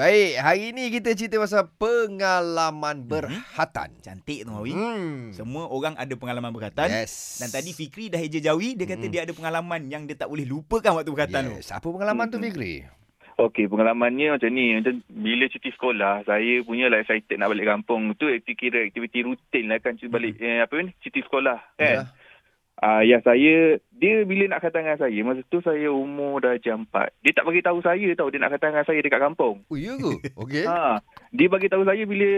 Baik, hari ni kita cerita pasal pengalaman berhatan. Cantik tu Mawi. Hmm. Semua orang ada pengalaman berkatan. Yes. Dan tadi Fikri dah eja jawi, dia kata Mm. dia ada pengalaman yang dia tak boleh lupakan waktu berkatan tu. Yes. Apa pengalaman tu Hmm. Fikri? Okey, pengalamannya macam ni. Macam bila cuti sekolah, saya punya lah excited nak balik kampung. Tu aktiviti kira aktiviti rutin lah kan cuti balik eh, apa ni? Cuti sekolah kan. Ah ya saya dia bila nak kata dengan saya masa tu saya umur dah jam 4. Dia tak bagi tahu saya tahu dia nak kata dengan saya dekat kampung. Oh, ya ke? Okey. Ha, dia bagi tahu saya bila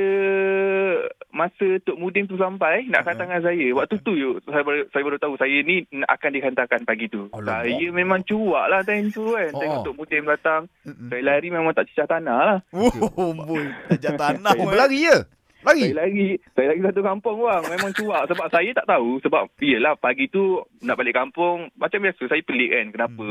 masa Tok Mudin tu sampai nak kata dengan saya. Waktu tu you, saya baru, saya baru tahu saya ni akan dihantarkan pagi tu. Alamak. Saya memang cuak lah time tu kan. Oh. Tengok Tok Mudin datang. Mm-mm. Saya lari memang tak cicah tanah lah. Oh, boy. Tajak tanah. Berlari ya? Lari? Saya lari. Saya lari satu kampung bang. Memang cuak. Sebab saya tak tahu. Sebab yelah pagi tu nak balik kampung. Macam biasa saya pelik kan. Kenapa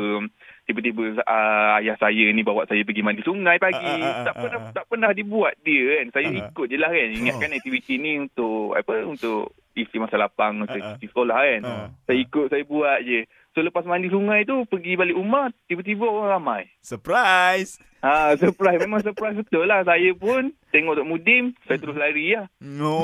tiba-tiba uh, ayah saya ni bawa saya pergi mandi sungai pagi. Ah, ah, ah, tak ah, pernah ah. tak pernah dibuat dia kan. Saya Ah, ah. ikut je lah kan. Ingatkan aktiviti ni untuk apa untuk isi masa lapang masa ah. cuti sekolah kan. Ah. Saya ikut saya buat je. So lepas mandi sungai tu pergi balik rumah tiba-tiba orang ramai. Surprise. Ha, surprise. Memang surprise betul lah. Saya pun tengok Tok Mudim, saya terus lari lah. No.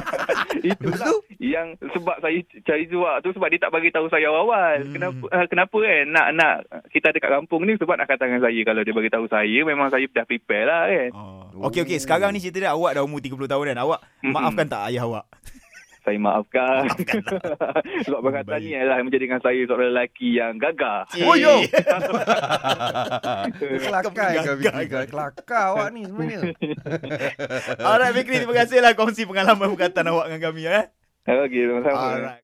Itulah yang sebab saya cari jual tu sebab dia tak bagi tahu saya awal-awal. Hmm. Kenapa uh, kenapa kan nak nak kita dekat kampung ni sebab nak kata dengan saya kalau dia bagi tahu saya memang saya dah prepare lah kan. Oh. Okey okey, sekarang ni cerita dia awak dah umur 30 tahun kan. Awak Mm-mm. maafkan tak ayah awak? Saya maafkan. sebab Oh, perkataan ni adalah yang menjadikan saya seorang lelaki yang gagah. Oh, yo. Eh. Kelakar. Fikri? Kelakar awak ni sebenarnya. Alright Fikri, terima kasihlah kongsi pengalaman berkatan awak dengan kami eh. Okey, sama-sama. Alright.